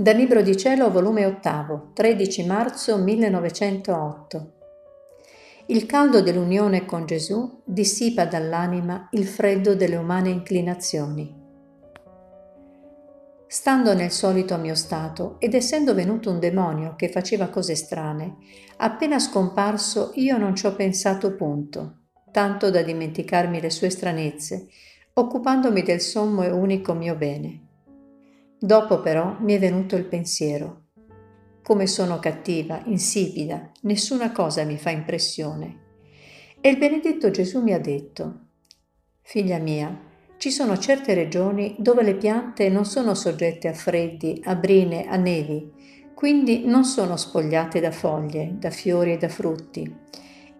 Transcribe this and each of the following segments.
Dal Libro di Cielo, volume 8, 13 marzo 1908. Il caldo dell'unione con Gesù dissipa dall'anima il freddo delle umane inclinazioni. Stando nel solito mio stato ed essendo venuto un demonio che faceva cose strane, appena scomparso io non ci ho pensato punto, tanto da dimenticarmi le sue stranezze, occupandomi del sommo e unico mio bene Dopo però mi è venuto il pensiero. Come sono cattiva, insipida, nessuna cosa mi fa impressione. E il benedetto Gesù mi ha detto, Figlia mia, ci sono certe regioni dove le piante non sono soggette a freddi, a brine, a nevi, quindi non sono spogliate da foglie, da fiori e da frutti,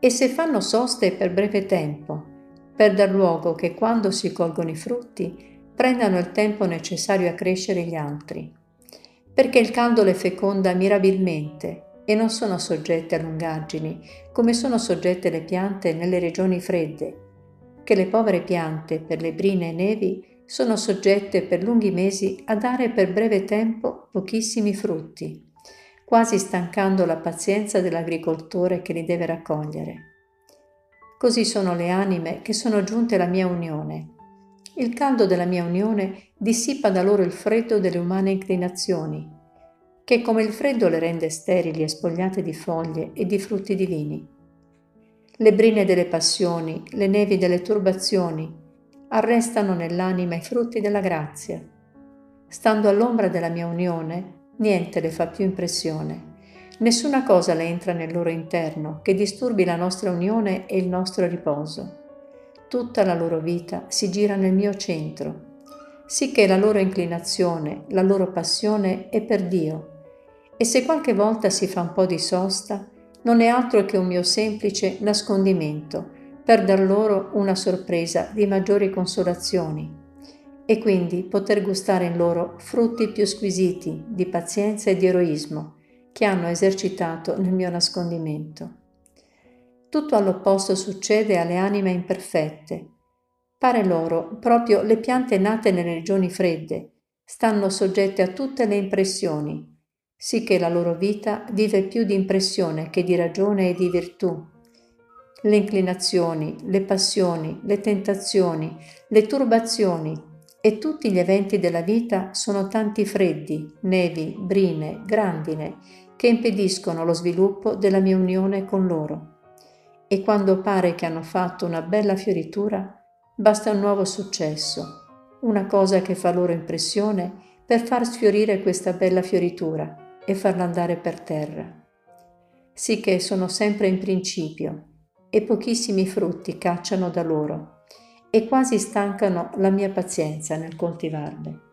e se fanno soste per breve tempo, per dar luogo che quando si colgono i frutti prendano il tempo necessario a crescere gli altri, perché il caldo le feconda mirabilmente e non sono soggette a lungaggini, come sono soggette le piante nelle regioni fredde, che le povere piante per le brine e nevi sono soggette per lunghi mesi a dare per breve tempo pochissimi frutti, quasi stancando la pazienza dell'agricoltore che li deve raccogliere. Così sono le anime che sono giunte alla mia unione, il caldo della mia unione dissipa da loro il freddo delle umane inclinazioni, che come il freddo le rende sterili e spogliate di foglie e di frutti divini. Le brine delle passioni, le nevi delle turbazioni, arrestano nell'anima i frutti della grazia. Stando all'ombra della mia unione, niente le fa più impressione. Nessuna cosa le entra nel loro interno che disturbi la nostra unione e il nostro riposo tutta la loro vita si gira nel mio centro, sicché la loro inclinazione, la loro passione è per Dio. E se qualche volta si fa un po' di sosta, non è altro che un mio semplice nascondimento per dar loro una sorpresa di maggiori consolazioni e quindi poter gustare in loro frutti più squisiti di pazienza e di eroismo che hanno esercitato nel mio nascondimento. Tutto all'opposto succede alle anime imperfette. Pare loro proprio le piante nate nelle regioni fredde stanno soggette a tutte le impressioni, sì che la loro vita vive più di impressione che di ragione e di virtù. Le inclinazioni, le passioni, le tentazioni, le turbazioni e tutti gli eventi della vita sono tanti freddi, nevi, brine, grandine, che impediscono lo sviluppo della mia unione con loro e quando pare che hanno fatto una bella fioritura, basta un nuovo successo, una cosa che fa loro impressione per far sfiorire questa bella fioritura e farla andare per terra. Sì che sono sempre in principio e pochissimi frutti cacciano da loro e quasi stancano la mia pazienza nel coltivarle.